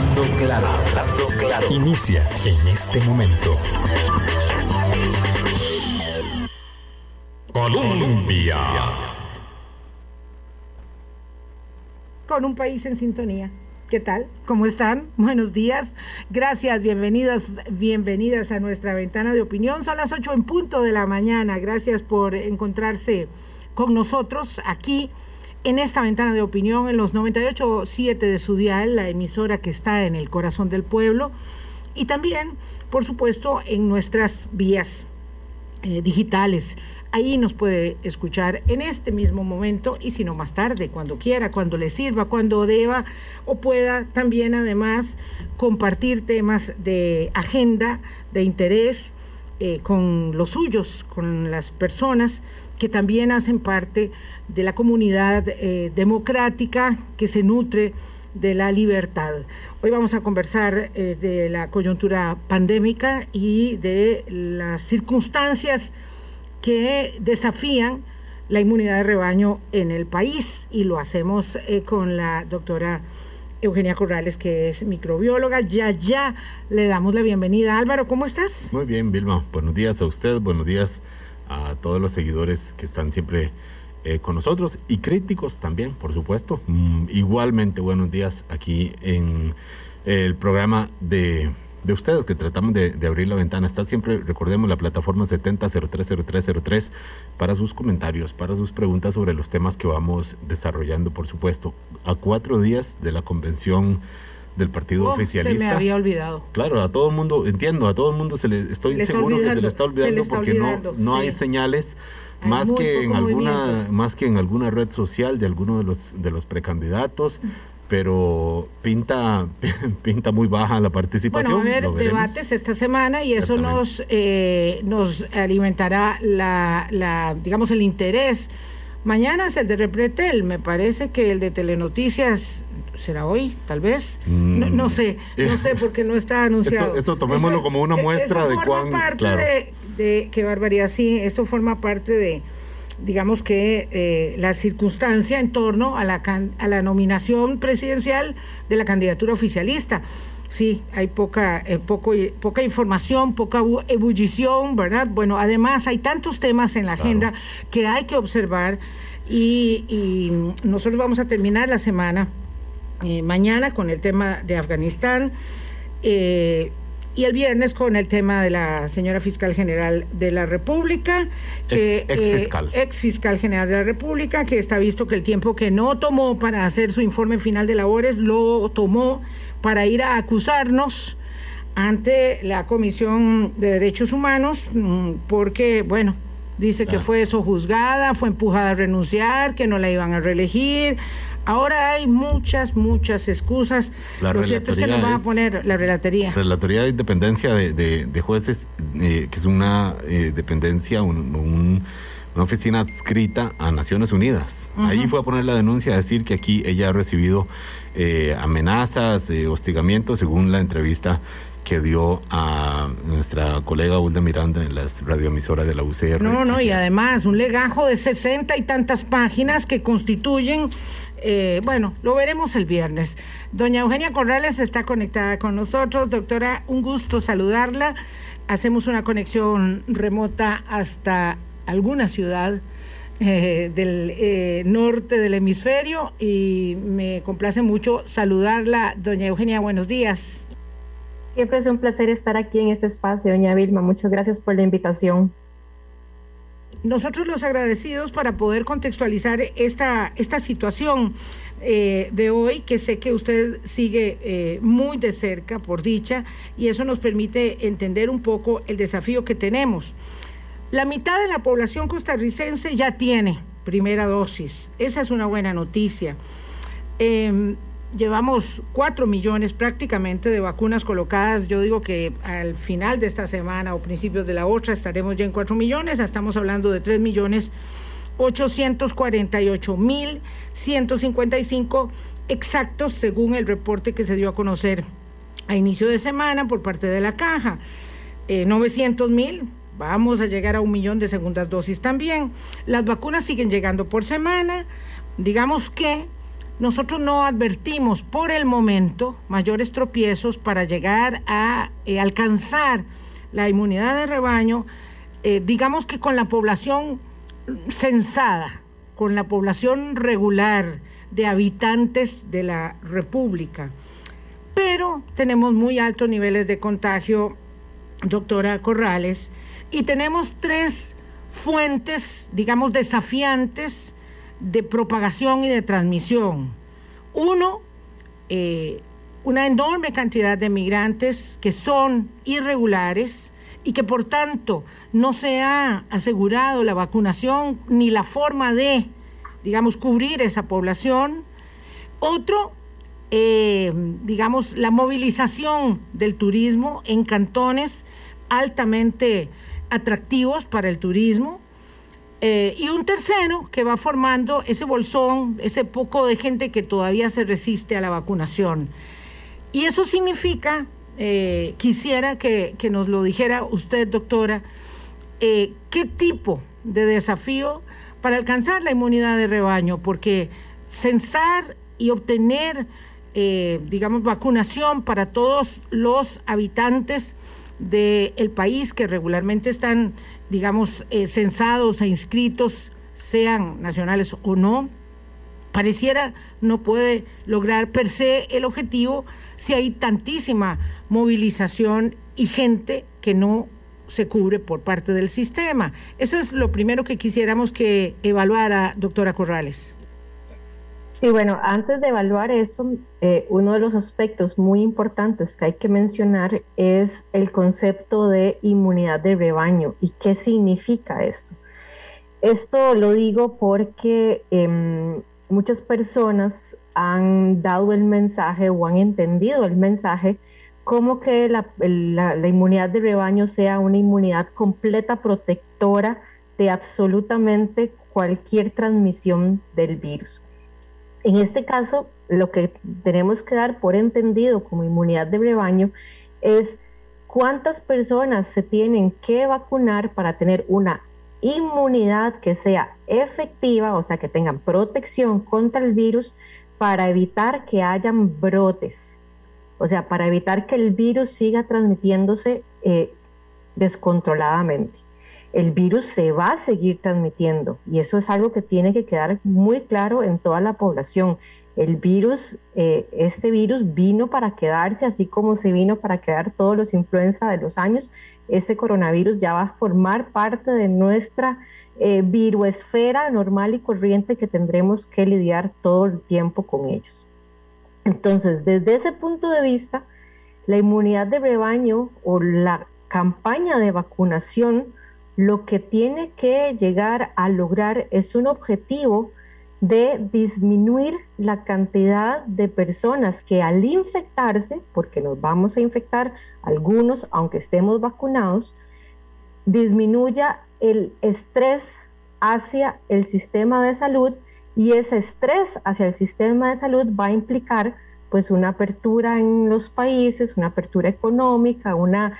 Hablando claro, hablando claro. Inicia en este momento. Colombia. Con un país en sintonía. ¿Qué tal? ¿Cómo están? Buenos días. Gracias, bienvenidas, bienvenidas a nuestra ventana de opinión. Son las 8 en punto de la mañana. Gracias por encontrarse con nosotros aquí en esta ventana de opinión en los 98.7 de su dial, la emisora que está en el corazón del pueblo. Y también, por supuesto, en nuestras vías eh, digitales Ahí nos puede escuchar en este mismo momento y si no más tarde, cuando quiera, cuando le sirva, cuando deba o pueda también además compartir temas de agenda, de interés eh, con los suyos, con las personas que también hacen parte de la comunidad eh, democrática que se nutre de la libertad. Hoy vamos a conversar eh, de la coyuntura pandémica y de las circunstancias que desafían la inmunidad de rebaño en el país y lo hacemos eh, con la doctora Eugenia Corrales, que es microbióloga. Ya, ya le damos la bienvenida. Álvaro, ¿cómo estás? Muy bien, Vilma. Buenos días a usted, buenos días a todos los seguidores que están siempre eh, con nosotros y críticos también, por supuesto. Mm, igualmente, buenos días aquí en el programa de de ustedes que tratamos de, abrir la ventana. Está siempre, recordemos, la plataforma 70030303 para sus comentarios, para sus preguntas sobre los temas que vamos desarrollando, por supuesto. A cuatro días de la convención del partido oh, oficialista. Se me había olvidado. Claro, a todo el mundo, entiendo, a todo el mundo se le, estoy seguro que se le está olvidando porque no, no hay señales más que en alguna más que en alguna red social de alguno de los de los precandidatos pero pinta, pinta muy baja la participación. Bueno, a haber debates esta semana y eso nos, eh, nos alimentará la, la, digamos, el interés. Mañana es el de Repretel, me parece que el de Telenoticias será hoy, tal vez. No, mm. sé, no sé porque no está anunciado. Esto, tomémoslo como una muestra de cuán... Parte de, de, qué barbaridad, sí, esto forma parte de digamos que eh, la circunstancia en torno a la, a la nominación presidencial de la candidatura oficialista. Sí, hay poca, eh, poco, poca información, poca ebullición, ¿verdad? Bueno, además hay tantos temas en la agenda que hay que observar y, nosotros vamos a terminar la semana eh, mañana con el tema de Afganistán. Y el viernes con el tema de la señora fiscal general de la República, ex, eh, fiscal. ex fiscal general de la República, que está visto que el tiempo que no tomó para hacer su informe final de labores lo tomó para ir a acusarnos ante la Comisión de Derechos Humanos, mm, porque, bueno, dice que ah. fue sojuzgada, fue empujada a renunciar, que no la iban a reelegir, Ahora hay muchas, muchas excusas. Lo cierto es que nos van a poner la relatoría. Relatoría de independencia de, jueces, eh, que es una eh, dependencia, una oficina adscrita a Naciones Unidas. Ahí fue a poner la denuncia a decir que aquí ella ha recibido eh, amenazas, hostigamientos, según la entrevista que dio a nuestra colega Hulda Miranda en las radioemisoras de la UCR. No, no, y además un legajo de sesenta y tantas páginas que constituyen eh, bueno, lo veremos el viernes. Doña Eugenia Corrales está conectada con nosotros. Doctora, un gusto saludarla. Hacemos una conexión remota hasta alguna ciudad eh, del eh, norte del hemisferio y me complace mucho saludarla. Doña Eugenia, buenos días. Siempre es un placer estar aquí en este espacio, doña Vilma. Muchas gracias por la invitación nosotros los agradecidos para poder contextualizar esta, esta situación eh, de hoy, que sé que usted sigue eh, muy de cerca, por dicha, y eso nos permite entender un poco el desafío que tenemos. La mitad de la población costarricense ya tiene primera dosis. Esa es una buena noticia. Em, llevamos cuatro millones prácticamente de vacunas colocadas. Yo digo que al final de esta semana o principios de la otra estaremos ya en cuatro millones. Estamos hablando de tres millones 848 mil 155 exactos según el reporte que se dio a conocer a inicio de semana por parte de la caja. 900 eh, mil. Vamos a llegar a un millón de segundas dosis también. Las vacunas siguen llegando por semana. Digamos que nosotros no advertimos por el momento mayores tropiezos para llegar a eh, alcanzar la inmunidad de rebaño, eh, digamos que con la población censada, con la población regular de habitantes de la República. Pero tenemos muy altos niveles de contagio, doctora Corrales, y tenemos tres fuentes, digamos, desafiantes de propagación y de transmisión. Uno, eh, una enorme cantidad de migrantes que son irregulares y que por tanto no se ha asegurado la vacunación ni la forma de, digamos, cubrir esa población. Otro, eh, digamos, la movilización del turismo en cantones altamente atractivos para el turismo. Eh, y un tercero que va formando ese bolsón, ese poco de gente que todavía se resiste a la vacunación. Y eso significa, eh, quisiera que, nos lo dijera usted, doctora, eh, qué tipo de desafío para alcanzar la inmunidad de rebaño, porque censar y obtener, digamos, vacunación para todos los habitantes del país que regularmente están, digamos, eh, censados e inscritos, sean nacionales o no, pareciera no puede lograr per se el objetivo si hay tantísima movilización y gente que no se cubre por parte del sistema. Eso es lo primero que quisiéramos que evaluara, doctora Corrales. Sí, bueno, antes de evaluar eso, eh, uno de los aspectos muy importantes que hay que mencionar es el concepto de inmunidad de rebaño y qué significa esto. Esto lo digo porque em, muchas personas han dado el mensaje o han entendido el mensaje como que la, la inmunidad de rebaño sea una inmunidad completa protectora de absolutamente cualquier transmisión del virus. En este caso, lo que tenemos que dar por entendido como inmunidad de rebaño es cuántas personas se tienen que vacunar para tener una inmunidad que sea efectiva, o sea, que tengan protección contra el virus para evitar que hayan brotes, o sea, para evitar que el virus siga transmitiéndose eh, descontroladamente el virus se va a seguir transmitiendo y eso es algo que tiene que quedar muy claro en toda la población. El virus, eh, este virus vino para quedarse, así como se vino para quedar todos los influenza de los años. Este coronavirus ya va a formar parte de nuestra eh, viruesfera normal y corriente que tendremos que lidiar todo el tiempo con ellos. Entonces, desde ese punto de vista, la inmunidad de rebaño o la campaña de vacunación lo que tiene que llegar a lograr es un objetivo de disminuir la cantidad de personas que al infectarse, porque nos vamos a infectar algunos aunque estemos vacunados, disminuya el estrés hacia el sistema de salud y ese estrés hacia el sistema de salud va a implicar pues una apertura en los países, una apertura económica, una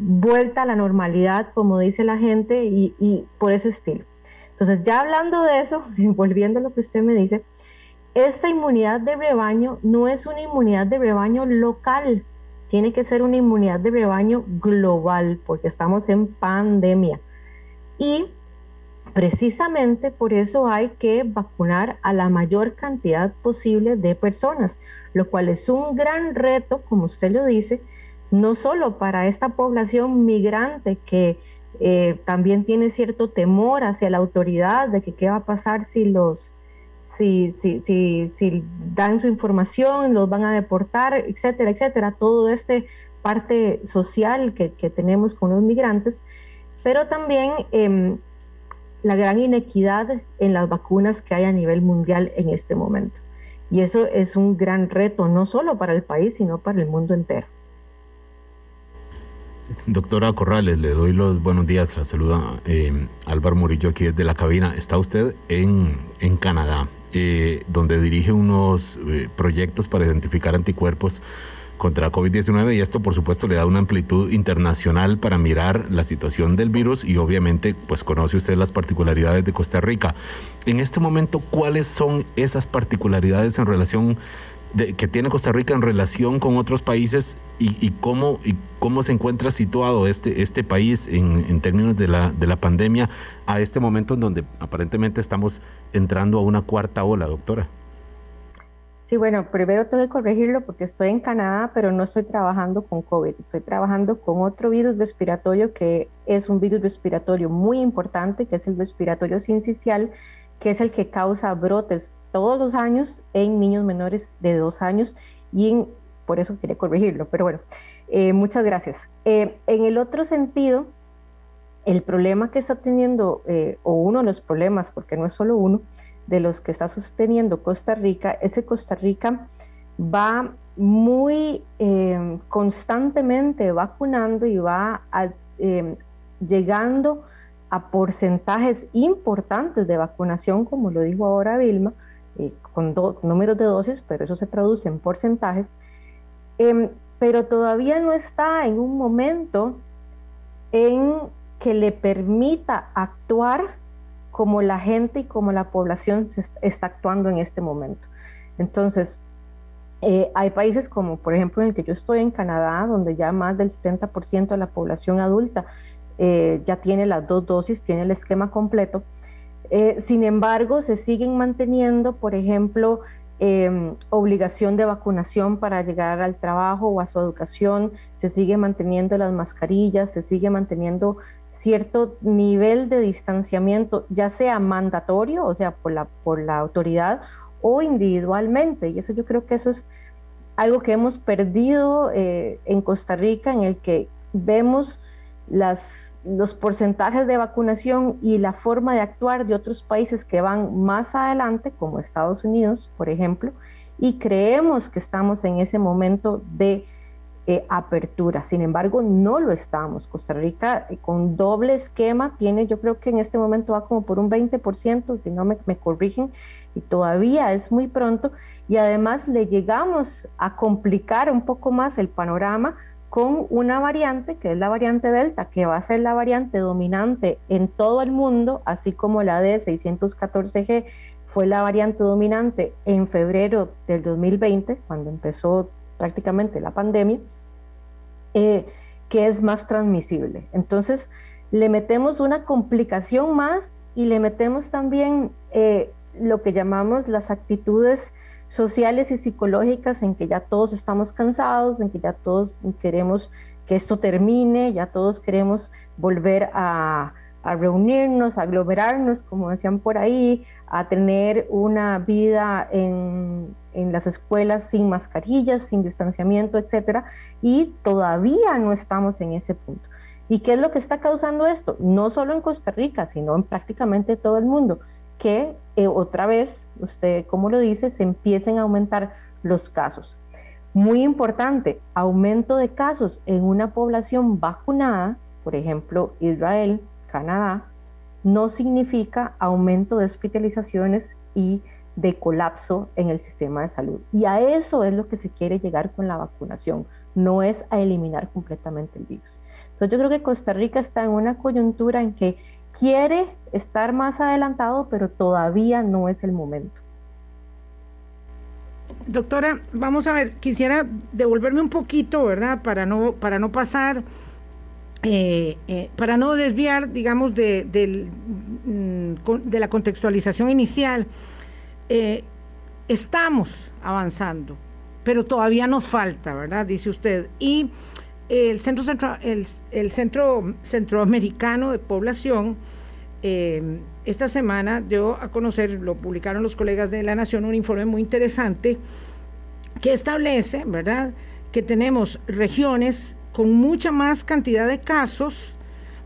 vuelta a la normalidad, como dice la gente, y, por ese estilo. Entonces, ya hablando de eso, volviendo a lo que usted me dice, esta inmunidad de rebaño no es una inmunidad de rebaño local, tiene que ser una inmunidad de rebaño global, porque estamos en pandemia. Y precisamente por eso hay que vacunar a la mayor cantidad posible de personas, lo cual es un gran reto, como usted lo dice, no solo para esta población migrante que eh, también tiene cierto temor hacia la autoridad de que qué va a pasar si los si, si, si, dan su información, los van a deportar, etcétera, etcétera, todo este parte social que, tenemos con los migrantes, pero también em, la gran inequidad en las vacunas que hay a nivel mundial en este momento. Y eso es un gran reto, no solo para el país, sino para el mundo entero. Doctora Corrales, le doy los buenos días. La saluda eh, Álvaro Murillo aquí desde la cabina. Está usted en, en Canadá, eh, donde dirige unos eh, proyectos para identificar anticuerpos contra COVID-19 y esto por supuesto le da una amplitud internacional para mirar la situación del virus y obviamente pues conoce usted las particularidades de Costa Rica. En este momento, ¿cuáles son esas particularidades en relación que tiene Costa Rica en relación con otros países y, cómo, y cómo se encuentra situado este, este país en, en, términos de la, de la pandemia a este momento en donde aparentemente estamos entrando a una cuarta ola, doctora. Sí, bueno, primero tengo que corregirlo porque estoy en Canadá, pero no estoy trabajando con COVID, estoy trabajando con otro virus respiratorio que es un virus respiratorio muy importante, que es el respiratorio sincicial, que es el que causa brotes todos los años en niños menores de dos años y por eso quería corregirlo, pero bueno, eh, muchas gracias. Eh, en el otro sentido, el problema que está teniendo, eh, o uno de los problemas, porque no es solo uno, de los que está sosteniendo Costa Rica, es que Costa Rica va muy constantemente vacunando y va llegando a porcentajes importantes de vacunación, como lo dijo ahora Vilma, con números de dosis, pero eso se traduce en porcentajes, em, pero todavía no está en un momento en que le permita actuar como la gente y como la población se está actuando en este momento. Entonces, eh, hay países como, por ejemplo, en el que yo estoy en Canadá, donde ya más del 70% de la población adulta eh, ya tiene las dos dosis, tiene el esquema completo. Eh, sin embargo, se siguen manteniendo, por ejemplo, em, obligación de vacunación para llegar al trabajo o a su educación, se sigue manteniendo las mascarillas, se sigue manteniendo cierto nivel de distanciamiento, ya sea mandatorio, o sea, por la, por la autoridad, o individualmente. Y eso yo creo que eso es algo que hemos perdido eh, en Costa Rica, en el que vemos las los porcentajes de vacunación y la forma de actuar de otros países que van más adelante, como Estados Unidos, por ejemplo, y creemos que estamos en ese momento de eh, apertura. Sin embargo, no lo estamos. Costa Rica eh, con doble esquema tiene, yo creo que en este momento va como por un 20%, si no me, me corrigen, y todavía es muy pronto. Y además le llegamos a complicar un poco más el panorama con una variante que es la variante Delta, que va a ser la variante dominante en todo el mundo, así como la D614G fue la variante dominante en febrero del 2020, cuando empezó prácticamente la pandemia, eh, que es más transmisible. Entonces, le metemos una complicación más y le metemos también eh, lo que llamamos las actitudes sociales y psicológicas en que ya todos estamos cansados, en que ya todos queremos que esto termine, ya todos queremos volver a, reunirnos, a aglomerarnos, como decían por ahí, a tener una vida en, en, las escuelas sin mascarillas, sin distanciamiento, etcétera, y todavía no estamos en ese punto. ¿Y qué es lo que está causando esto? No solo en Costa Rica, sino en prácticamente todo el mundo que eh, otra vez, usted como lo dice, se empiecen a aumentar los casos. Muy importante, aumento de casos en una población vacunada, por ejemplo, Israel, Canadá, no significa aumento de hospitalizaciones y de colapso en el sistema de salud. Y a eso es lo que se quiere llegar con la vacunación, no es a eliminar completamente el virus. Entonces yo creo que Costa Rica está en una coyuntura en que quiere estar más adelantado, pero todavía no es el momento. Doctora, vamos a ver, quisiera devolverme un poquito, ¿verdad? Para no, para no pasar, eh, eh, para no desviar, digamos, de, mm, de la contextualización inicial. Eh, estamos avanzando, pero todavía nos falta, ¿verdad? Dice usted. Y el Centro, Centro, el, Centro Centroamericano de Población, eh, esta semana dio a conocer, lo publicaron los colegas de La Nación, un informe muy interesante que establece, ¿verdad?, que tenemos regiones con mucha más cantidad de casos,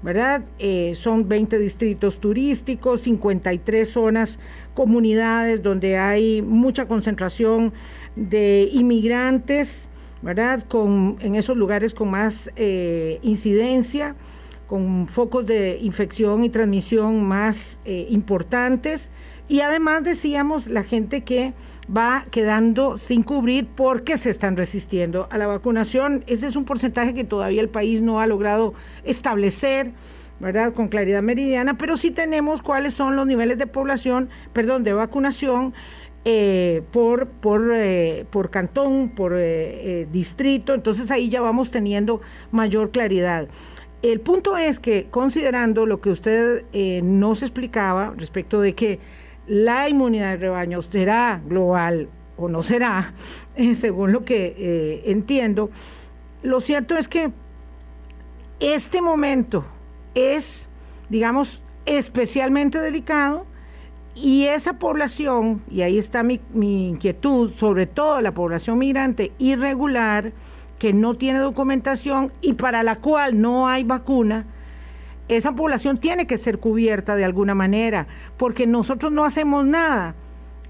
¿verdad? Eh, son 20 distritos turísticos, 53 zonas, comunidades donde hay mucha concentración de inmigrantes, ¿verdad? Con, en esos lugares con más eh, incidencia, con focos de infección y transmisión más eh, importantes, Y además decíamos la gente que va quedando sin cubrir porque se están resistiendo a la vacunación. Ese es un porcentaje que todavía el país no ha logrado establecer. ¿verdad? Con claridad meridiana, pero sí tenemos cuáles son los niveles de población, perdón, de vacunación eh, por, por, eh, por cantón, por eh, distrito, entonces ahí ya vamos teniendo mayor claridad. El punto es que considerando lo que usted nos explicaba respecto de que la inmunidad de rebaño será global o no será, según lo que entiendo, lo cierto es que este momento es, digamos, especialmente delicado y esa población, y ahí está mi, inquietud, sobre todo la población migrante irregular, que no tiene documentación y para la cual no hay vacuna, esa población tiene que ser cubierta de alguna manera, porque nosotros no hacemos nada.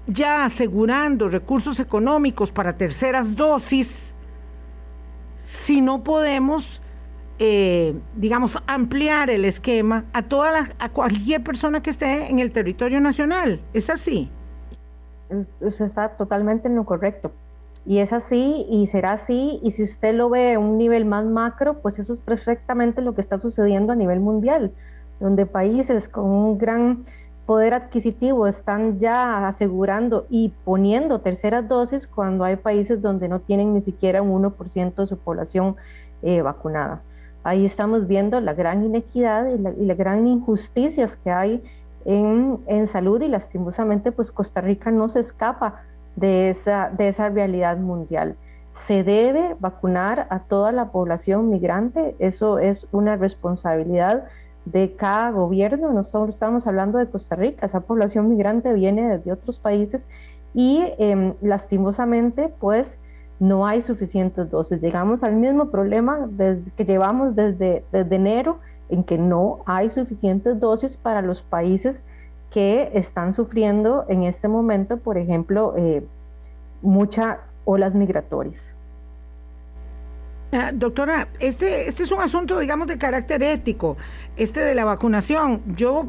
Ya asegurando recursos económicos para terceras dosis, si no podemos eh, digamos, ampliar el esquema a toda a cualquier persona que esté en el territorio nacional. ¿Es así? Usted está totalmente en lo correcto. Y es así y será así. Y si usted lo ve a un nivel más macro, pues eso es perfectamente lo que está sucediendo a nivel mundial, donde países con un gran poder adquisitivo están ya asegurando y poniendo terceras dosis cuando hay países donde no tienen ni siquiera un 1% de su población eh, vacunada. Ahí estamos viendo la gran inequidad y las la gran injusticias que hay en, en, salud y lastimosamente pues Costa Rica no se escapa de esa, de esa realidad mundial. Se debe vacunar a toda la población migrante, eso es una responsabilidad de cada gobierno, no solo estamos hablando de Costa Rica, esa población migrante viene de otros países y em, lastimosamente pues no hay suficientes dosis. Llegamos al mismo problema que llevamos desde, desde enero, en que no hay suficientes dosis para los países que están sufriendo en este momento, por ejemplo, eh, muchas olas migratorias. Ah, doctora, este, este es un asunto, digamos, de carácter ético, este de la vacunación. Yo,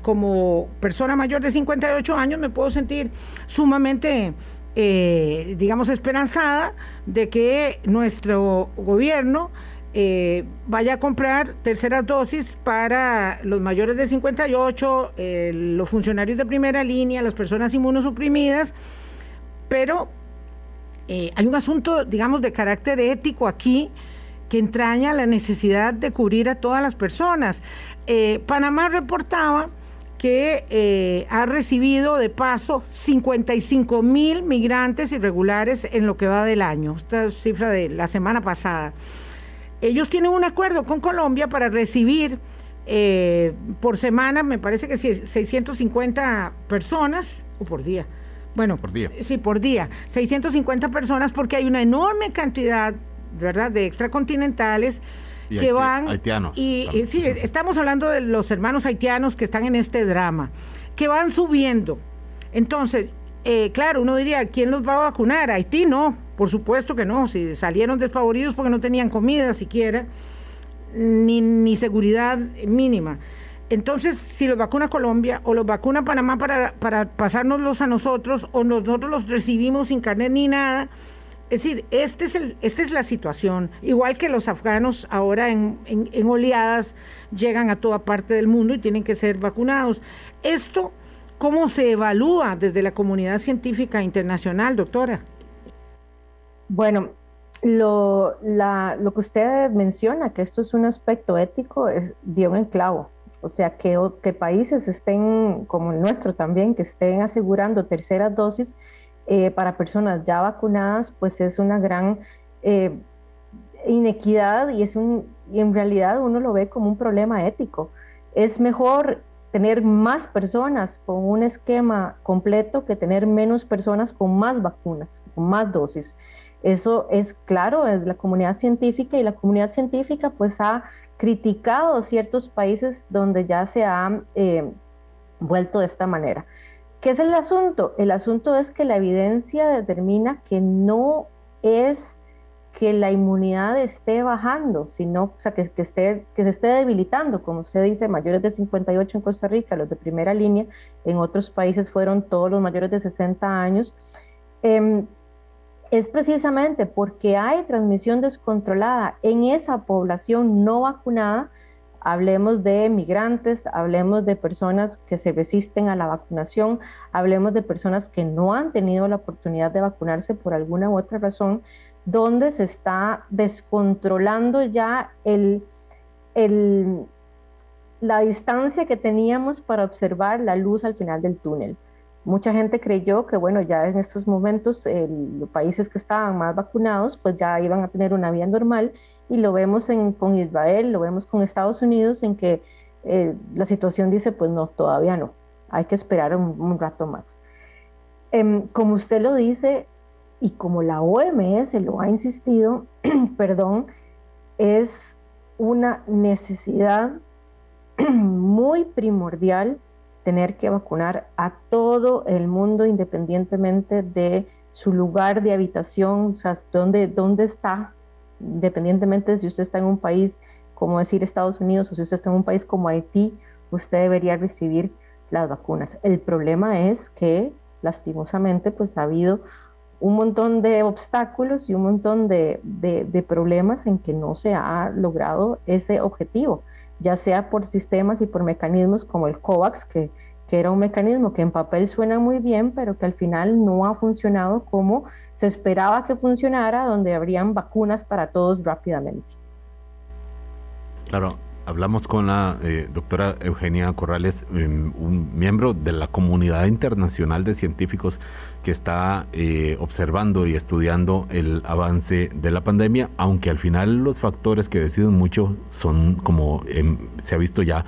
como persona mayor de 58 años, me puedo sentir sumamente eh, digamos, esperanzada de que nuestro gobierno eh, vaya a comprar terceras dosis para los mayores de 58, eh, los funcionarios de primera línea, las personas inmunosuprimidas, pero hay un asunto, digamos, de carácter ético aquí que entraña la necesidad de cubrir a todas las personas. Panamá reportaba que eh, ha recibido de paso 55 mil migrantes irregulares en lo que va del año, esta cifra de la semana pasada. Ellos tienen un acuerdo con Colombia para recibir eh, por semana, me parece que 650 personas, o por día. Bueno, por día. Sí, por día. 650 personas porque hay una enorme cantidad, ¿verdad?, de extracontinentales que van haitianos. Y, sí, estamos hablando de los hermanos haitianos que están en este drama, que van subiendo. Entonces, eh, claro, uno diría, ¿quién los va a vacunar? Haití no, por supuesto que no, si salieron desfavoridos porque no tenían comida siquiera, ni, ni seguridad mínima. Entonces, si los vacuna Colombia o los vacuna Panamá para, para pasárnoslos a nosotros, o nosotros los recibimos sin carnet ni nada, es decir, este es el, esta es la situación. Igual que los afganos ahora en, oleadas llegan a toda parte del mundo y tienen que ser vacunados. Esto, ¿cómo se evalúa desde la comunidad científica internacional, doctora? Bueno, lo, lo que usted menciona, que esto es un aspecto ético, es, dio un clavo. O sea, que países estén, como el nuestro también, que estén asegurando terceras dosis eh, para personas ya vacunadas, pues es una gran eh, inequidad y, es un, y en realidad uno lo ve como un problema ético. Es mejor tener más personas con un esquema completo que tener menos personas con más vacunas, con más dosis. Eso es claro es la comunidad científica y la comunidad científica pues ha criticado ciertos países donde ya se ha eh, vuelto de esta manera. ¿Qué es el asunto? El asunto es que la evidencia determina que no es que la inmunidad esté bajando, sino, que, esté, que se esté debilitando, como usted dice, mayores de 58 en Costa Rica, los de primera línea, en otros países fueron todos los mayores de 60 años, em, es precisamente porque hay transmisión descontrolada en esa población no vacunada, hablemos de migrantes, hablemos de personas que se resisten a la vacunación, hablemos de personas que no han tenido la oportunidad de vacunarse por alguna u otra razón, donde se está descontrolando ya el, la distancia que teníamos para observar la luz al final del túnel. Mucha gente creyó que, bueno, ya en estos momentos los países que estaban más vacunados, pues ya iban a tener una vida normal y lo vemos con Israel, lo vemos con Estados Unidos, en que eh, la situación dice, pues no, todavía no, hay que esperar un, rato más. Em, como usted lo dice, y como la OMS lo ha insistido, perdón, es una necesidad muy primordial tener que vacunar a todo el mundo independientemente de su lugar de habitación, o sea, dónde, dónde está, independientemente de si usted está en un país como decir Estados Unidos o si usted está en un país como Haití, usted debería recibir las vacunas. El problema es que lastimosamente pues ha habido un montón de obstáculos y un montón de, de, problemas en que no se ha logrado ese objetivo, ya sea por sistemas y por mecanismos como el COVAX, que, que era un mecanismo que en papel suena muy bien, pero que al final no ha funcionado como se esperaba que funcionara, donde habrían vacunas para todos rápidamente. Claro, hablamos con la eh, doctora Eugenia Corrales, em, un miembro de la comunidad internacional de científicos que está eh, observando y estudiando el avance de la pandemia, aunque al final los factores que deciden mucho son, como se ha visto ya,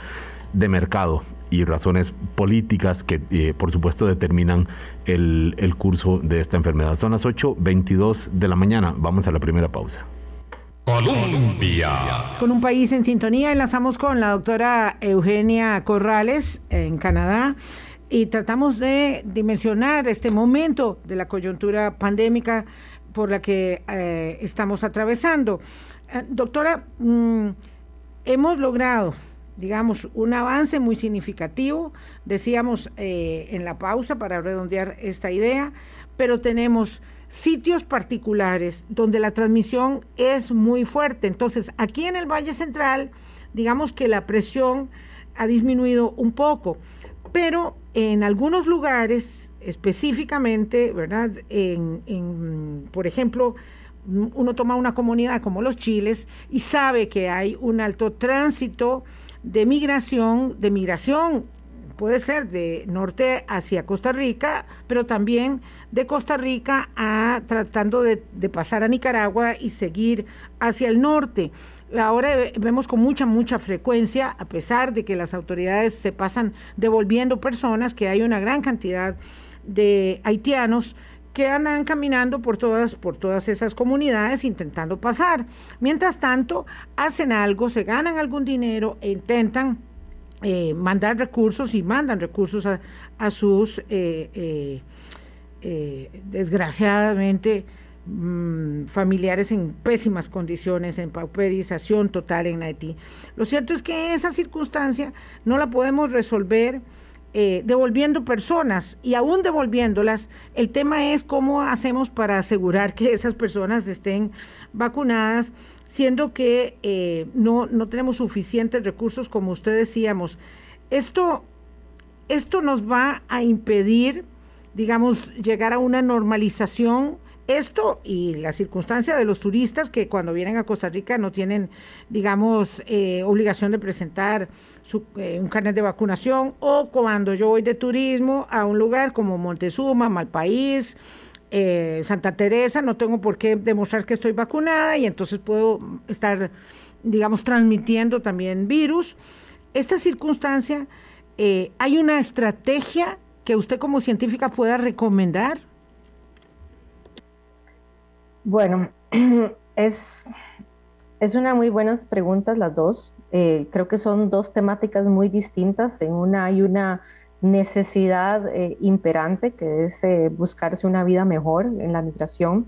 de mercado y razones políticas que eh, por supuesto determinan el, el curso de esta enfermedad. Son las 8.22 de la mañana. Vamos a la primera pausa. Colombia. Con un país en sintonía, enlazamos con la doctora Eugenia Corrales en Canadá y tratamos de dimensionar este momento de la coyuntura pandémica por la que eh, estamos atravesando. Eh, doctora, mm, hemos logrado, digamos, un avance muy significativo, decíamos eh, en la pausa para redondear esta idea, pero tenemos sitios particulares donde la transmisión es muy fuerte. Entonces, aquí en el Valle Central, digamos que la presión ha disminuido un poco, pero en algunos lugares específicamente, ¿verdad? En, por ejemplo, uno toma una comunidad como los Chiles y sabe que hay un alto tránsito de migración, de migración puede ser de norte hacia Costa Rica, pero también de Costa Rica a tratando de, pasar a Nicaragua y seguir hacia el norte. Ahora vemos con mucha, mucha frecuencia, a pesar de que las autoridades se pasan devolviendo personas, que hay una gran cantidad de haitianos que andan caminando por todas, por todas esas comunidades intentando pasar. Mientras tanto, hacen algo, se ganan algún dinero e intentan eh, mandar recursos y mandan recursos a, sus, eh, eh, desgraciadamente, mm, familiares en pésimas condiciones, en pauperización total en Haití. Lo cierto es que esa circunstancia no la podemos resolver devolviendo personas y aún devolviéndolas, el tema es cómo hacemos para asegurar que esas personas estén vacunadas siendo que eh, no, no tenemos suficientes recursos, como usted decíamos. Esto, esto nos va a impedir, digamos, llegar a una normalización. Esto y la circunstancia de los turistas que cuando vienen a Costa Rica no tienen, digamos, eh, obligación de presentar eh, un carnet de vacunación o cuando yo voy de turismo a un lugar como Montezuma, Malpaís, eh, Santa Teresa, no tengo por qué demostrar que estoy vacunada y entonces puedo estar, digamos, transmitiendo también virus. Esta circunstancia, ¿hay una estrategia que usted como científica pueda recomendar? Bueno, es, es una muy buenas preguntas las dos. Eh, creo que son dos temáticas muy distintas. En una hay una necesidad eh, imperante, que es eh, buscarse una vida mejor en la migración.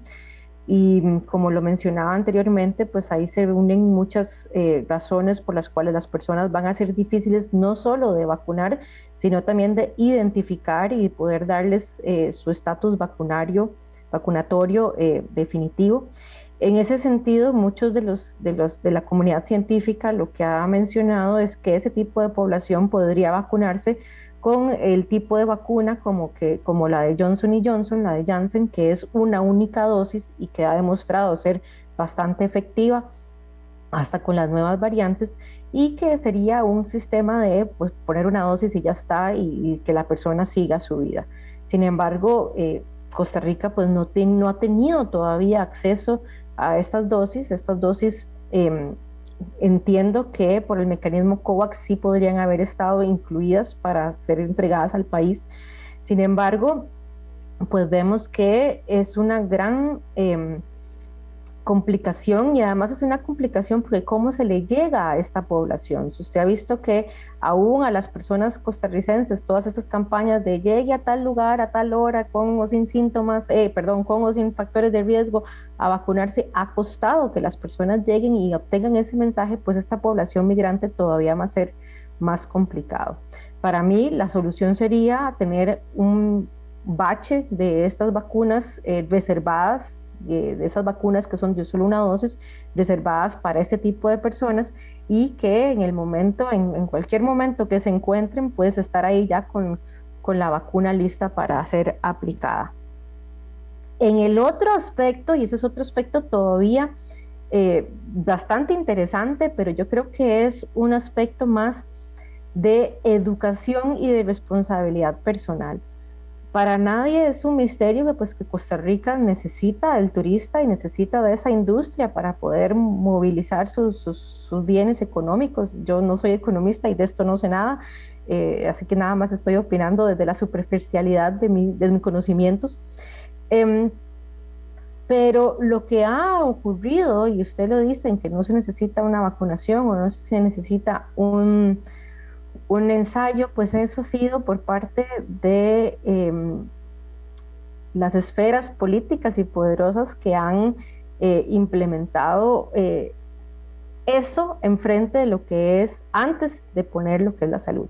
y como lo mencionaba anteriormente, pues ahí se unen muchas eh, razones por las cuales las personas van a ser difíciles no solo de vacunar, sino también de identificar y poder darles su estatus vacunario, vacunatorio eh, definitivo. En ese sentido, muchos de los, de los de la comunidad científica lo que ha mencionado es que ese tipo de población podría vacunarse con el tipo de vacuna como, que, como la de Johnson y Johnson, la de Janssen, que es una única dosis y que ha demostrado ser bastante efectiva hasta con las nuevas variantes y que sería un sistema de pues, poner una dosis y ya está y, que la persona siga su vida. Sin embargo, eh, Costa Rica pues no, no ha tenido todavía acceso a estas dosis, estas dosis em, entiendo que por el mecanismo COVAX sí podrían haber estado incluidas para ser entregadas al país. Sin embargo, pues vemos que es una gran em, complicación y además es una complicación porque cómo se le llega a esta población. Usted ha visto que aún a las personas costarricenses, todas estas campañas de llegue a tal lugar, a tal hora, con o sin síntomas, eh, perdón, con o sin factores de riesgo a vacunarse, ha costado que las personas lleguen y obtengan ese mensaje, pues esta población migrante todavía va a ser más complicado. Para mí la solución sería tener un bache de estas vacunas eh, reservadas de esas vacunas que son de solo una dosis reservadas para este tipo de personas y que en el momento, en, cualquier momento que se encuentren, puedes estar ahí ya con, con la vacuna lista para ser aplicada. En el otro aspecto, y ese es otro aspecto todavía eh, bastante interesante, pero yo creo que es un aspecto más de educación y de responsabilidad personal para nadie es un misterio que pues que Costa Rica necesita el turista y necesita de esa industria para poder movilizar sus, bienes económicos. Yo no soy economista y de esto no sé nada, eh, así que nada más estoy opinando desde la superficialidad de, de mis conocimientos. Em, pero lo que ha ocurrido, y usted lo dice, en que no se necesita una vacunación o no se necesita un un ensayo, pues eso ha sido por parte de em, las esferas políticas y poderosas que han eh, implementado eh, eso enfrente de lo que es antes de poner lo que es la salud.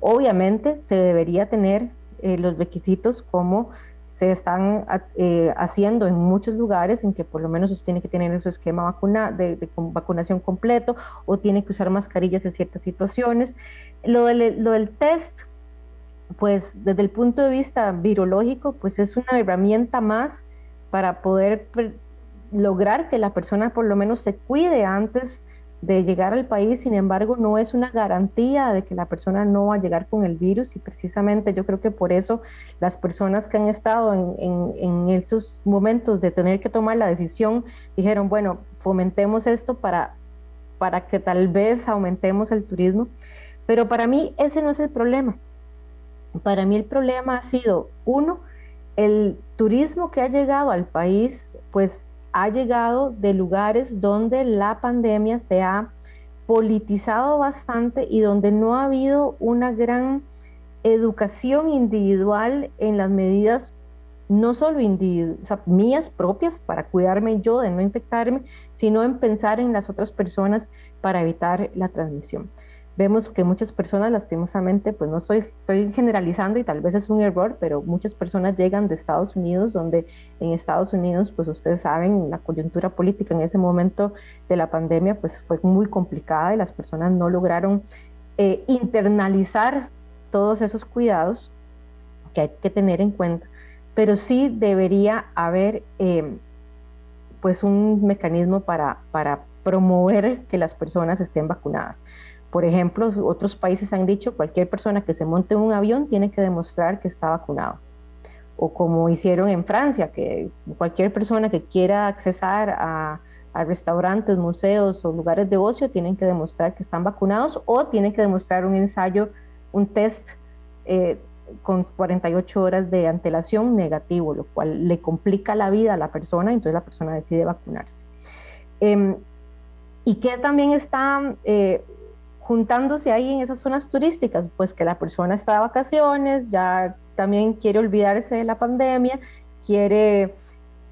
Obviamente se debería tener eh, los requisitos como se están eh, haciendo en muchos lugares en que por lo menos tiene que tener su esquema vacuna, de, vacunación completo o tiene que usar mascarillas en ciertas situaciones. Lo del, lo del test, pues desde el punto de vista virológico, pues es una herramienta más para poder lograr que la persona por lo menos se cuide antes de llegar al país, sin embargo, no es una garantía de que la persona no va a llegar con el virus y precisamente yo creo que por eso las personas que han estado en, esos momentos de tener que tomar la decisión dijeron, bueno, fomentemos esto para, para que tal vez aumentemos el turismo, pero para mí ese no es el problema. Para mí el problema ha sido, uno, el turismo que ha llegado al país, pues ha llegado de lugares donde la pandemia se ha politizado bastante y donde no ha habido una gran educación individual en las medidas no solo mías propias para cuidarme yo de no infectarme, sino en pensar en las otras personas para evitar la transmisión vemos que muchas personas lastimosamente, pues no estoy, estoy generalizando y tal vez es un error, pero muchas personas llegan de Estados Unidos, donde en Estados Unidos, pues ustedes saben, la coyuntura política en ese momento de la pandemia, pues fue muy complicada y las personas no lograron eh, internalizar todos esos cuidados que hay que tener en cuenta, pero sí debería haber eh, pues un mecanismo para, para promover que las personas estén vacunadas. Por ejemplo, otros países han dicho cualquier persona que se monte en un avión tiene que demostrar que está vacunado. O como hicieron en Francia, que cualquier persona que quiera accesar a, restaurantes, museos o lugares de ocio tienen que demostrar que están vacunados o tienen que demostrar un ensayo, un test eh, con 48 horas de antelación negativo, lo cual le complica la vida a la persona, entonces la persona decide vacunarse. Em, y que también está eh, juntándose ahí en esas zonas turísticas, pues que la persona está de vacaciones, ya también quiere olvidarse de la pandemia, quiere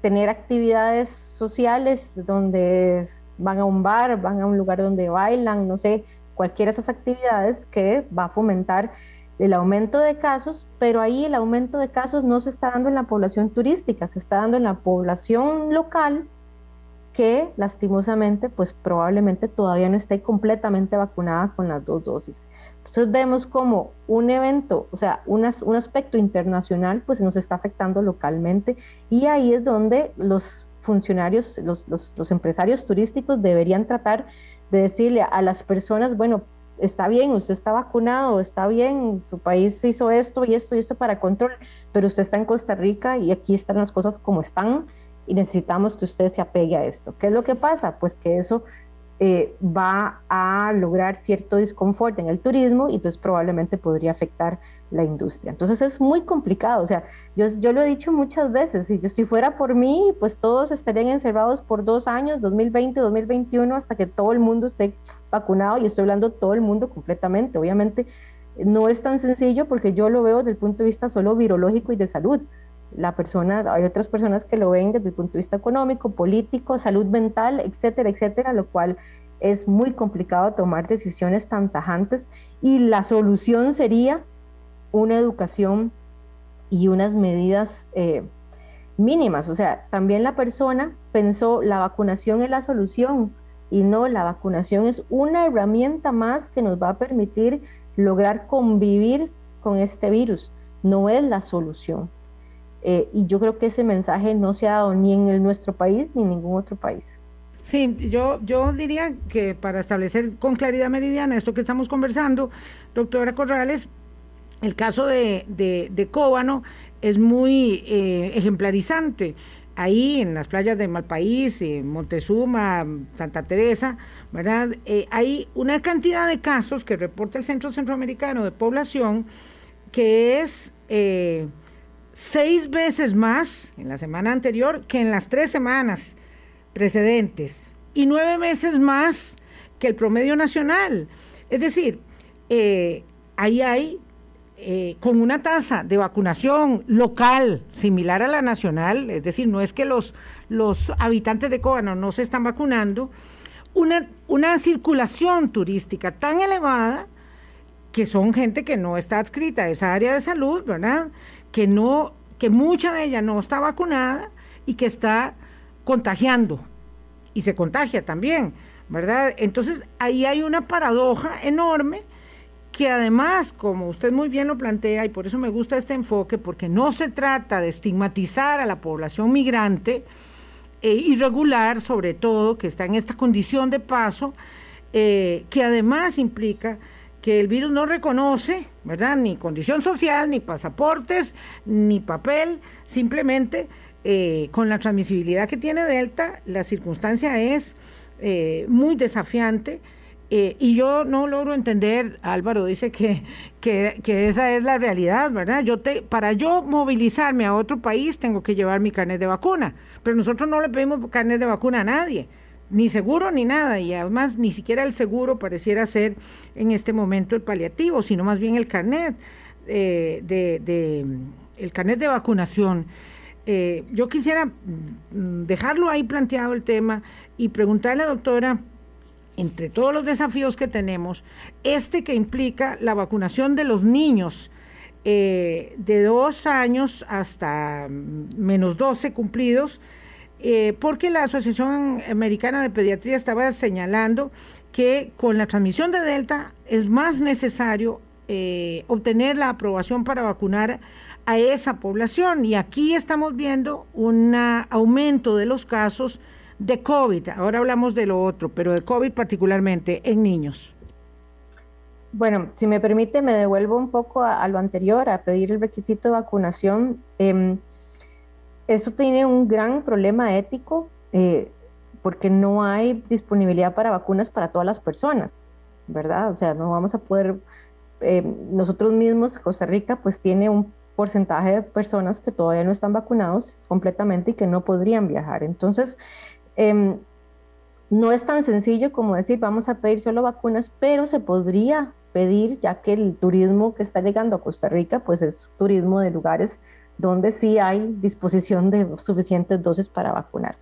tener actividades sociales donde van a un bar, van a un lugar donde bailan, no sé, cualquiera de esas actividades que va a fomentar el aumento de casos, pero ahí el aumento de casos no se está dando en la población turística, se está dando en la población local que lastimosamente pues probablemente todavía no esté completamente vacunada con las dos dosis. Entonces vemos como un evento, o sea, un, un aspecto internacional pues nos está afectando localmente y ahí es donde los funcionarios, los, los, los empresarios turísticos deberían tratar de decirle a las personas, bueno, está bien, usted está vacunado, está bien, su país hizo esto y esto y esto para control, pero usted está en Costa Rica y aquí están las cosas como están y necesitamos que usted se apegue a esto. ¿Qué es lo que pasa? Pues que eso eh, va a lograr cierto desconfort en el turismo y entonces probablemente podría afectar la industria. Entonces es muy complicado, o sea, yo, yo lo he dicho muchas veces, si, yo, si fuera por mí, pues todos estarían encerrados por dos años, 2020, 2021, hasta que todo el mundo esté vacunado, y estoy hablando todo el mundo completamente, obviamente no es tan sencillo porque yo lo veo desde el punto de vista solo virológico y de salud. La persona, hay otras personas que lo ven desde el punto de vista económico, político, salud mental, etcétera, etcétera, lo cual es muy complicado tomar decisiones tan tajantes y la solución sería una educación y unas medidas eh, mínimas. O sea, también la persona pensó la vacunación es la solución y no, la vacunación es una herramienta más que nos va a permitir lograr convivir con este virus, no es la solución. Eh, y yo creo que ese mensaje no se ha dado ni en nuestro país ni en ningún otro país. Sí, yo, yo diría que para establecer con claridad meridiana esto que estamos conversando, doctora Corrales, el caso de, de, Cóbano es muy eh, ejemplarizante. Ahí en las playas de Malpaís, Montezuma, Santa Teresa, ¿verdad? Eh, hay una cantidad de casos que reporta el Centro Centroamericano de Población que es eh, seis veces más en la semana anterior que en las tres semanas precedentes y nueve meses más que el promedio nacional. Es decir, ahí hay eh, con una tasa de vacunación local similar a la nacional, es decir, no es que los, los habitantes de Cóbano no se están vacunando, una, una circulación turística tan elevada que son gente que no está adscrita a esa área de salud, ¿verdad? Que no, que mucha de ella no está vacunada y que está contagiando y se contagia también, ¿verdad? Entonces ahí hay una paradoja enorme que además, como usted muy bien lo plantea, y por eso me gusta este enfoque, porque no se trata de estigmatizar a la población migrante e irregular, sobre todo, que está en esta condición de paso, eh, que además implica que el virus no reconoce, ¿verdad? Ni condición social, ni pasaportes, ni papel, simplemente eh, con la transmisibilidad que tiene Delta, la circunstancia es muy desafiante eh, y yo no logro entender, Álvaro dice que, que, esa es la realidad, ¿verdad? Yo te, para yo movilizarme a otro país tengo que llevar mi carnet de vacuna, pero nosotros no le pedimos carnet de vacuna a nadie, ni seguro ni nada, y además ni siquiera el seguro pareciera ser en este momento el paliativo, sino más bien el carnet eh, de, el carnet de vacunación. Eh, yo quisiera mm, dejarlo ahí planteado el tema y preguntarle, doctora, entre todos los desafíos que tenemos, este que implica la vacunación de los niños eh, de dos años hasta menos 12 cumplidos, eh, porque la Asociación Americana de Pediatría estaba señalando que con la transmisión de Delta es más necesario eh, obtener la aprobación para vacunar a esa población. Y aquí estamos viendo un aumento de los casos de COVID, ahora hablamos de lo otro, pero de COVID particularmente en niños. Bueno, si me permite, me devuelvo un poco a, lo anterior, a pedir el requisito de vacunación. Eh, eso tiene un gran problema ético eh, porque no hay disponibilidad para vacunas para todas las personas, ¿verdad? O sea, no vamos a poder, eh, nosotros mismos, Costa Rica, pues tiene un porcentaje de personas que todavía no están vacunados completamente y que no podrían viajar. Entonces, Em, no es tan sencillo como decir vamos a pedir solo vacunas, pero se podría pedir, ya que el turismo que está llegando a Costa Rica, pues es turismo de lugares donde sí hay disposición de suficientes dosis para vacunar.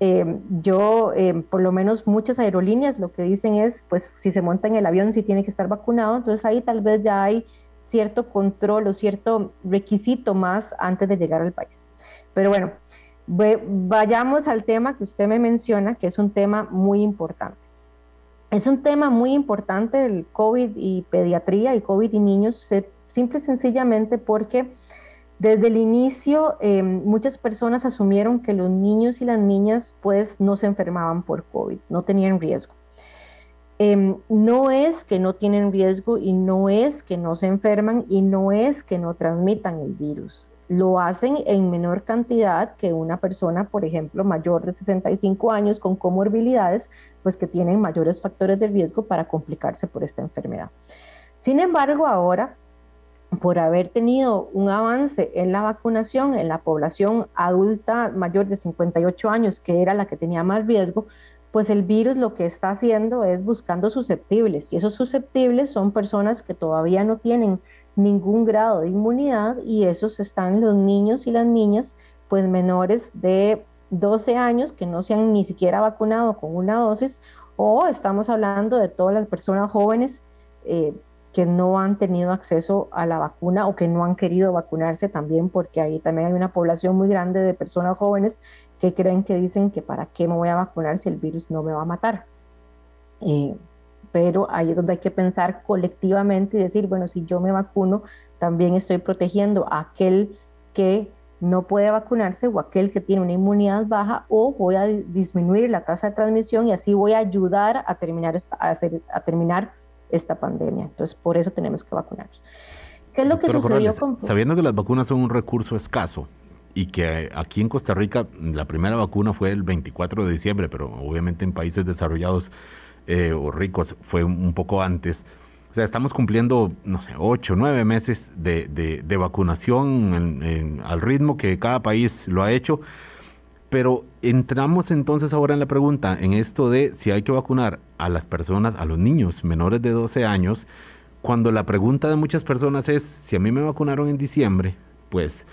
Eh, yo, eh, por lo menos muchas aerolíneas lo que dicen es, pues si se monta en el avión sí tiene que estar vacunado, entonces ahí tal vez ya hay cierto control o cierto requisito más antes de llegar al país. Pero bueno, vayamos al tema que usted me menciona, que es un tema muy importante. Es un tema muy importante el COVID y pediatría y COVID y niños, simple y sencillamente porque desde el inicio, eh, muchas personas asumieron que los niños y las niñas pues no se enfermaban por COVID, no tenían riesgo. Em, no es que no tienen riesgo y no es que no se enferman y no es que no transmitan el virus. Lo hacen en menor cantidad que una persona, por ejemplo, mayor de 65 años con comorbilidades, pues que tienen mayores factores de riesgo para complicarse por esta enfermedad. Sin embargo, ahora por haber tenido un avance en la vacunación en la población adulta mayor de 58 años, que era la que tenía más riesgo, pues el virus lo que está haciendo es buscando susceptibles. Y esos susceptibles son personas que todavía no tienen ningún grado de inmunidad y esos están los niños y las niñas pues menores de 12 años que no se han ni siquiera vacunado con una dosis o estamos hablando de todas las personas jóvenes eh, que no han tenido acceso a la vacuna o que no han querido vacunarse también, porque ahí también hay una población muy grande de personas jóvenes que creen que dicen que para qué me voy a vacunar si el virus no me va a matar. Eh, pero ahí es donde hay que pensar colectivamente y decir, bueno, si yo me vacuno, también estoy protegiendo a aquel que no puede vacunarse o aquel que tiene una inmunidad baja o voy a disminuir la tasa de transmisión y así voy a ayudar a terminar, a, hacer, a terminar esta pandemia. Entonces, por eso tenemos que vacunarnos. ¿Qué es lo que sucedió con... Sabiendo que las vacunas son un recurso escaso y que aquí en Costa Rica la primera vacuna fue el 24 de diciembre, pero obviamente en países desarrollados eh, o ricos fue un poco antes. O sea, estamos cumpliendo, no sé, ocho, nueve meses de, de, vacunación al ritmo que cada país lo ha hecho. Pero entramos entonces ahora en la pregunta, en esto de si hay que vacunar a las personas, a los niños menores de 12 años, cuando la pregunta de muchas personas es, si a mí me vacunaron en diciembre, pues,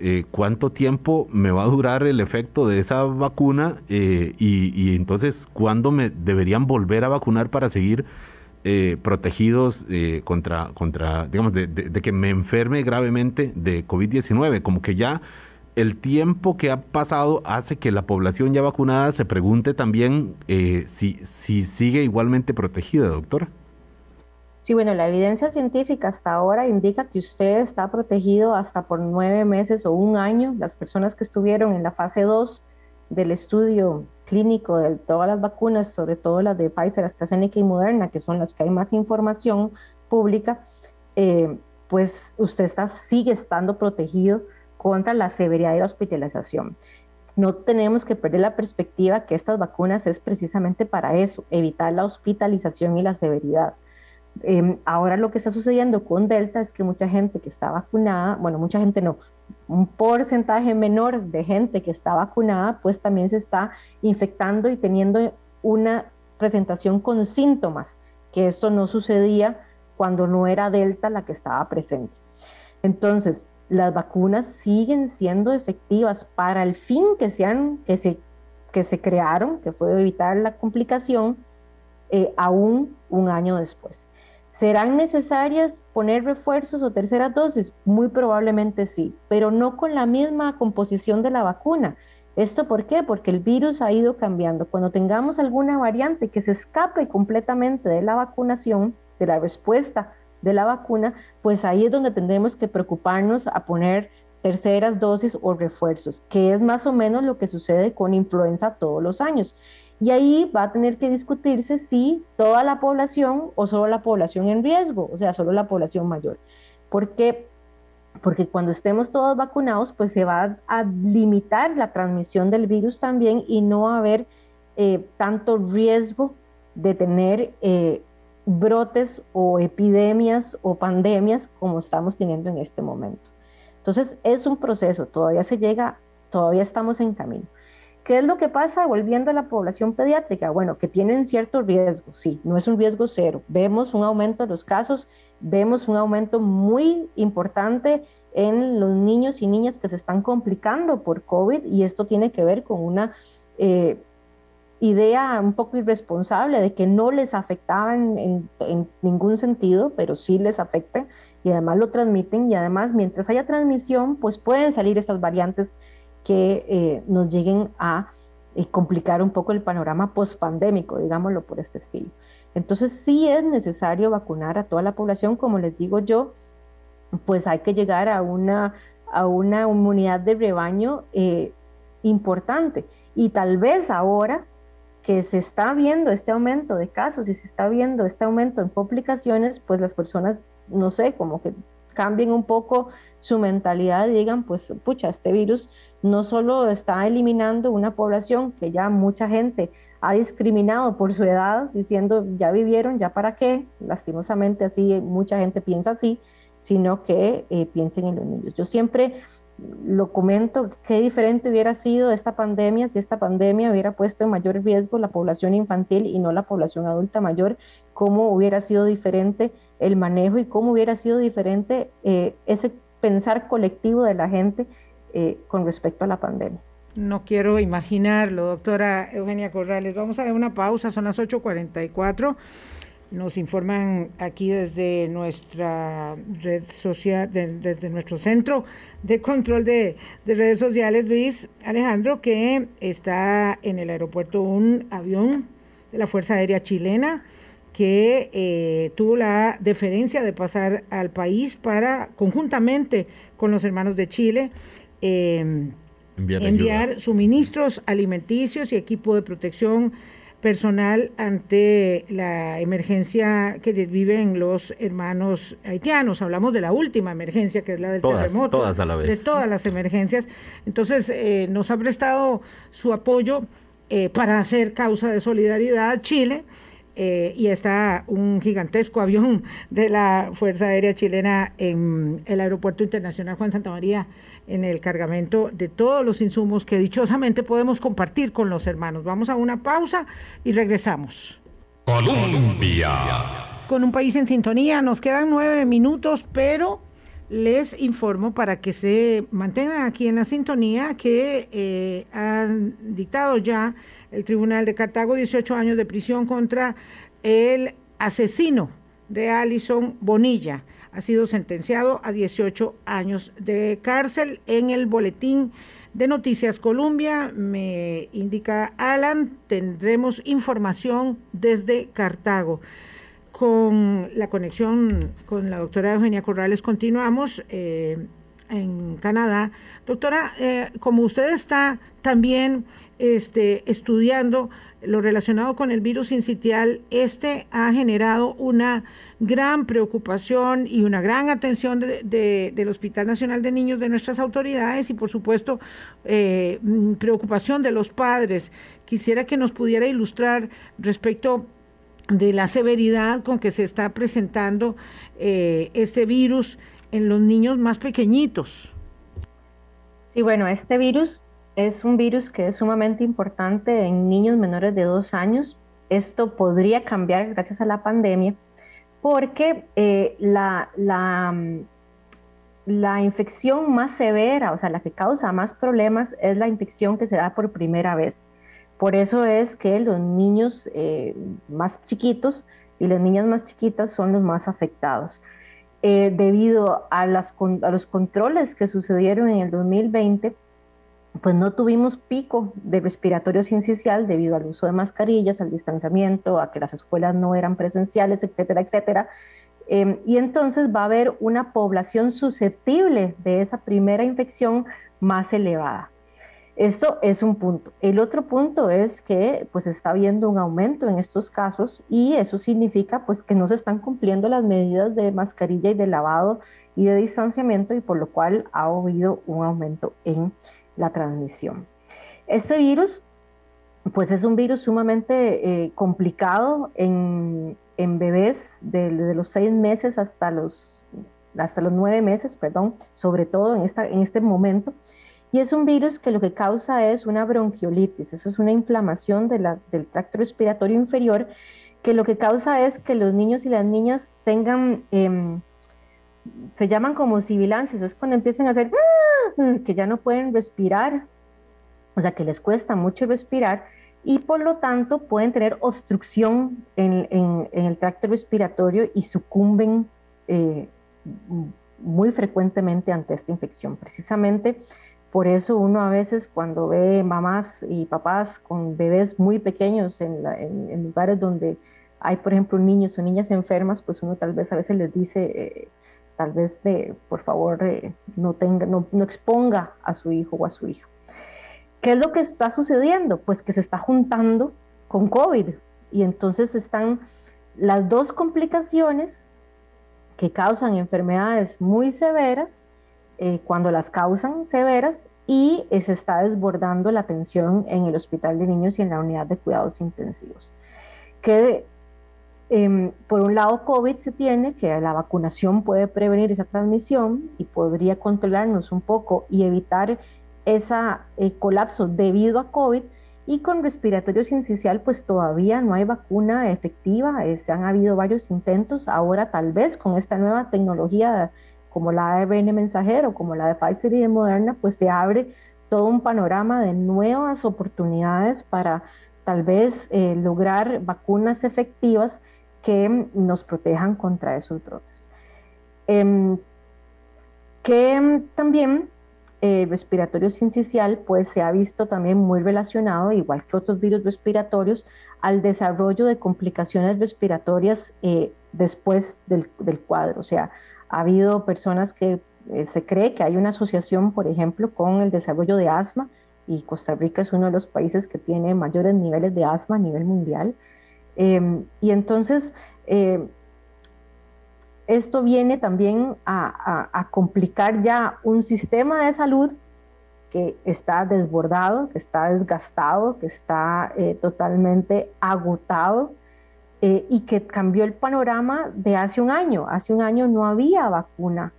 eh, ¿cuánto tiempo me va a durar el efecto de esa vacuna? Eh, y, entonces, ¿cuándo me deberían volver a vacunar para seguir eh, protegidos contra, contra, digamos, de, de que me enferme gravemente de COVID-19? Como que ya el tiempo que ha pasado hace que la población ya vacunada se pregunte también eh, si, si sigue igualmente protegida, doctora. Sí, bueno, la evidencia científica hasta ahora indica que usted está protegido hasta por nueve meses o un año. Las personas que estuvieron en la fase 2 del estudio clínico de todas las vacunas, sobre todo las de Pfizer, AstraZeneca y Moderna, que son las que hay más información pública, eh, pues usted está, sigue estando protegido contra la severidad de la hospitalización. No tenemos que perder la perspectiva que estas vacunas es precisamente para eso, evitar la hospitalización y la severidad. Em, ahora lo que está sucediendo con Delta es que mucha gente que está vacunada, bueno, mucha gente no, un porcentaje menor de gente que está vacunada, pues también se está infectando y teniendo una presentación con síntomas, que esto no sucedía cuando no era Delta la que estaba presente. Entonces, las vacunas siguen siendo efectivas para el fin que, sean, que, se, que se crearon, que fue evitar la complicación, eh, aún un año después. ¿Serán necesarias poner refuerzos o terceras dosis? Muy probablemente sí, pero no con la misma composición de la vacuna. ¿Esto por qué? Porque el virus ha ido cambiando. Cuando tengamos alguna variante que se escape completamente de la vacunación, de la respuesta de la vacuna, pues ahí es donde tendremos que preocuparnos a poner terceras dosis o refuerzos, que es más o menos lo que sucede con influenza todos los años. Y ahí va a tener que discutirse si toda la población o solo la población en riesgo, o sea, solo la población mayor. ¿Por qué? Porque cuando estemos todos vacunados, pues se va a limitar la transmisión del virus también y no va a haber eh, tanto riesgo de tener eh, brotes o epidemias o pandemias como estamos teniendo en este momento. Entonces es un proceso, todavía se llega, todavía estamos en camino. ¿Qué es lo que pasa volviendo a la población pediátrica? Bueno, que tienen cierto riesgo, sí, no es un riesgo cero. Vemos un aumento de los casos, vemos un aumento muy importante en los niños y niñas que se están complicando por COVID y esto tiene que ver con una eh, idea un poco irresponsable de que no les afectaba en, ningún sentido, pero sí les afecta y además lo transmiten y además mientras haya transmisión, pues pueden salir estas variantes que eh, nos lleguen a eh, complicar un poco el panorama post-pandémico, digámoslo por este estilo. Entonces sí es necesario vacunar a toda la población, como les digo yo, pues hay que llegar a una, a una inmunidad de rebaño eh, importante. Y tal vez ahora que se está viendo este aumento de casos y se está viendo este aumento en complicaciones, pues las personas, no sé, como que cambien un poco su mentalidad y digan, pues, pucha, este virus no solo está eliminando una población que ya mucha gente ha discriminado por su edad, diciendo, ya vivieron, ya para qué, lastimosamente así, mucha gente piensa así, sino que eh, piensen en los niños. Yo siempre lo comento, qué diferente hubiera sido esta pandemia si esta pandemia hubiera puesto en mayor riesgo la población infantil y no la población adulta mayor, cómo hubiera sido diferente el manejo y cómo hubiera sido diferente eh, ese pensar colectivo de la gente eh, con respecto a la pandemia. No quiero imaginarlo, doctora Eugenia Corrales. Vamos a ver una pausa, son las 8.44. Nos informan aquí desde nuestra red social, desde nuestro centro de control de, redes sociales, Luis Alejandro, que está en el aeropuerto un avión de la Fuerza Aérea Chilena que eh, tuvo la deferencia de pasar al país para, conjuntamente con los hermanos de Chile, em, enviar suministros alimenticios y equipo de protección personal ante la emergencia que viven los hermanos haitianos. Hablamos de la última emergencia, que es la del terremoto. Todas a la vez. De todas las emergencias. Entonces, eh, nos ha prestado su apoyo eh, para hacer causa de solidaridad Chile. Eh, y está un gigantesco avión de la Fuerza Aérea Chilena en el Aeropuerto Internacional Juan Santa María en el cargamento de todos los insumos que dichosamente podemos compartir con los hermanos. Vamos a una pausa y regresamos. Colombia. Con un país en sintonía, nos quedan nueve minutos, pero les informo para que se mantengan aquí en la sintonía que eh, han dictado ya el Tribunal de Cartago 18 años de prisión contra el asesino de Alison Bonilla ha sido sentenciado a 18 años de cárcel. En el boletín de Noticias Colombia, me indica Alan, tendremos información desde Cartago. Con la conexión con la doctora Eugenia Corrales continuamos. Eh, en Canadá. Doctora, eh, como usted está también este, estudiando lo relacionado con el virus incitial, este ha generado una gran preocupación y una gran atención del Hospital Nacional de Niños de nuestras autoridades y por supuesto eh, mm, preocupación de los padres. Quisiera que nos pudiera ilustrar respecto de la severidad con que se está presentando eh, este virus en los niños más pequeñitos. Sí, bueno, este virus es un virus que es sumamente importante en niños menores de dos años. Esto podría cambiar gracias a la pandemia porque eh, la, la, mm, la, infección más severa, o sea, la que causa más problemas es la infección que se da por primera vez. Por eso es que los niños eh, más chiquitos y las niñas más chiquitas son los más afectados. Eh, debido a, los controles que sucedieron en el 2020, pues no tuvimos pico de respiratorio sincicial debido al uso de mascarillas, al distanciamiento, a que las escuelas no eran presenciales, etcétera, etcétera. Em, y entonces va a haber una población susceptible de esa primera infección más elevada. Esto es un punto. El otro punto es que pues está habiendo un aumento en estos casos y eso significa pues que no se están cumpliendo las medidas de mascarilla y de lavado y de distanciamiento y por lo cual ha habido un aumento en la transmisión. Este virus, pues es un virus sumamente eh, complicado en, bebés de, los seis meses hasta los, hasta los nueve meses, perdón, sobre todo en, esta, en este momento. Y es un virus que lo que causa es una bronquiolitis, eso es una inflamación de la, del tracto respiratorio inferior, que lo que causa es que los niños y las niñas tengan... Em, se llaman como sibilancias, es cuando empiezan a hacer ¡ah! que ya no pueden respirar, o sea que les cuesta mucho respirar y por lo tanto pueden tener obstrucción en, el tracto respiratorio y sucumben eh, muy frecuentemente ante esta infección. Precisamente por eso uno a veces cuando ve mamás y papás con bebés muy pequeños en, lugares donde hay, por ejemplo, niños o niñas enfermas, pues uno tal vez a veces les dice, eh, tal vez de, por favor, eh, no, tenga, no, no exponga a su hijo o a su hija. ¿Qué es lo que está sucediendo? Pues que se está juntando con COVID y entonces están las dos complicaciones que causan enfermedades muy severas, eh, cuando las causan severas, y se está desbordando la atención en el hospital de niños y en la unidad de cuidados intensivos. Que em, por un lado COVID se tiene, que la vacunación puede prevenir esa transmisión y podría controlarnos un poco y evitar ese eh, colapso debido a COVID. Y con respiratorio sincicial pues todavía no hay vacuna efectiva, eh, se han habido varios intentos, ahora tal vez con esta nueva tecnología como la ARN mensajero, como la de Pfizer y de Moderna, pues se abre todo un panorama de nuevas oportunidades para tal vez eh, lograr vacunas efectivas que nos protejan contra esos brotes. Em, que también eh, respiratorio sincicial, pues se ha visto también muy relacionado, igual que otros virus respiratorios, al desarrollo de complicaciones respiratorias eh, después del, cuadro. O sea, ha habido personas que eh, se cree que hay una asociación, por ejemplo, con el desarrollo de asma, y Costa Rica es uno de los países que tiene mayores niveles de asma a nivel mundial. Em, y entonces, esto viene también a, complicar ya un sistema de salud que está desbordado, que está desgastado, que está eh, totalmente agotado eh, y que cambió el panorama de hace un año. Hace un año no había vacuna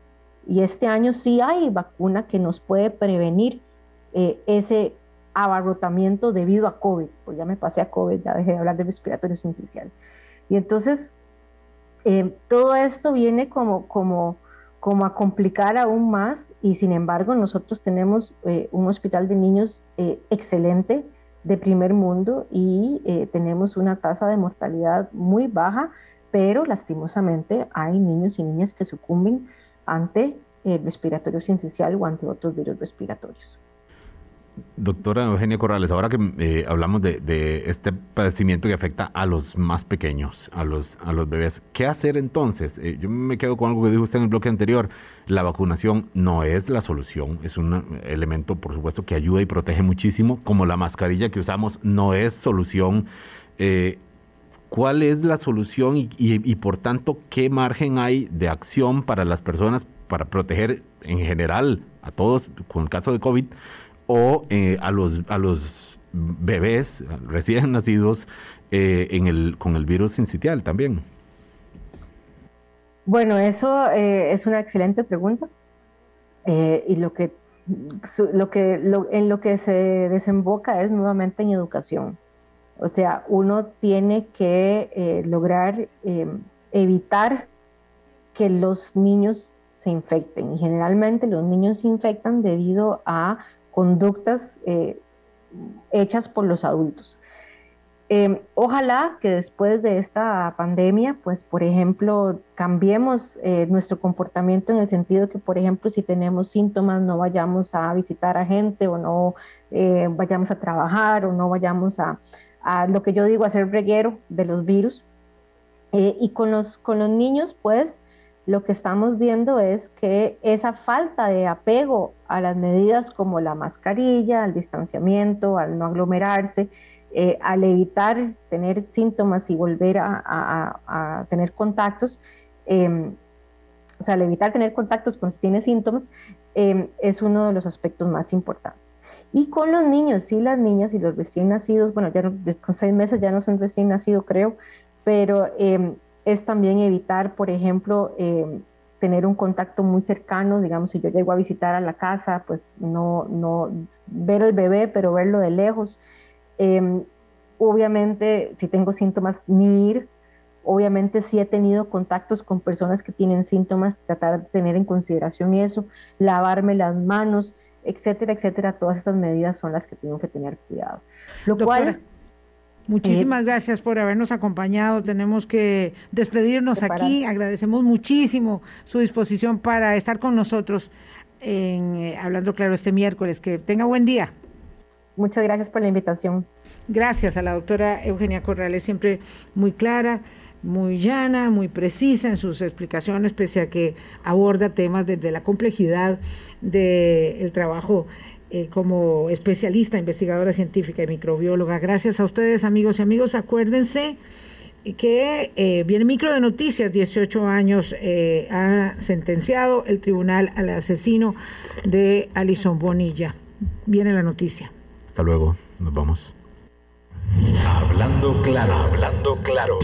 y este año sí hay vacuna que nos puede prevenir eh, ese abarrotamiento debido a COVID. Pues ya me pasé a COVID, ya dejé de hablar de respiratorio sincicial. Y entonces eh, todo esto viene como, como, como a complicar aún más y sin embargo nosotros tenemos eh, un hospital de niños eh, excelente de primer mundo y tenemos una tasa de mortalidad muy baja, pero lastimosamente hay niños y niñas que sucumben ante el respiratorio sincicial o ante otros virus respiratorios. Doctora Eugenia Corrales, ahora que eh, hablamos de, este padecimiento que afecta a los más pequeños, a los, a los bebés, ¿qué hacer entonces? Eh, yo me quedo con algo que dijo usted en el bloque anterior. La vacunación no es la solución, es un elemento, por supuesto, que ayuda y protege muchísimo, como la mascarilla que usamos no es solución. Eh, ¿Cuál es la solución y, y por tanto qué margen hay de acción para las personas para proteger en general a todos, con el caso de COVID? O eh, a, los, a los bebés recién nacidos eh, en el, con el virus sincitial también? Bueno, eso eh, es una excelente pregunta. y lo que, lo que en lo que se desemboca es nuevamente en educación. O sea, uno tiene que lograr evitar que los niños se infecten. Y generalmente los niños se infectan debido a conductas eh, hechas por los adultos. Em, ojalá que después de esta pandemia, pues por ejemplo, cambiemos eh, nuestro comportamiento en el sentido que, por ejemplo, si tenemos síntomas, no vayamos a visitar a gente o no eh, vayamos a trabajar o no vayamos a, a, lo que yo digo, a hacer reguero de los virus. y con los, con los niños, pues lo que estamos viendo es que esa falta de apego a las medidas como la mascarilla, al distanciamiento, al no aglomerarse, eh, al evitar tener síntomas y volver a, tener contactos, em, o sea, al evitar tener contactos cuando se tiene síntomas, em, es uno de los aspectos más importantes. Y con los niños, sí, las niñas y los recién nacidos, bueno, ya con seis meses ya no son recién nacidos, creo, pero em, es también evitar, por ejemplo, em, tener un contacto muy cercano, digamos, si yo llego a visitar a la casa, pues no, no ver al bebé, pero verlo de lejos. Em, obviamente, si tengo síntomas, ni ir. Obviamente sí he tenido contactos con personas que tienen síntomas, tratar de tener en consideración eso, lavarme las manos, etcétera, etcétera. Todas estas medidas son las que tengo que tener cuidado. Lo cual Muchísimas eh, gracias por habernos acompañado. Tenemos que despedirnos aquí. Agradecemos muchísimo su disposición para estar con nosotros en eh, Hablando Claro este miércoles. Que tenga buen día. Muchas gracias por la invitación. Gracias a la doctora Eugenia Corrales, siempre muy clara, muy llana, muy precisa en sus explicaciones, pese a que aborda temas desde la complejidad del trabajo eh, como especialista, investigadora científica y microbióloga. Gracias a ustedes, amigos y amigos. Acuérdense que eh, viene micro de noticias, 18 años eh, ha sentenciado el tribunal al asesino de Alison Bonilla. Viene la noticia. Hasta luego, nos vamos. Hablando claro, hablando claro.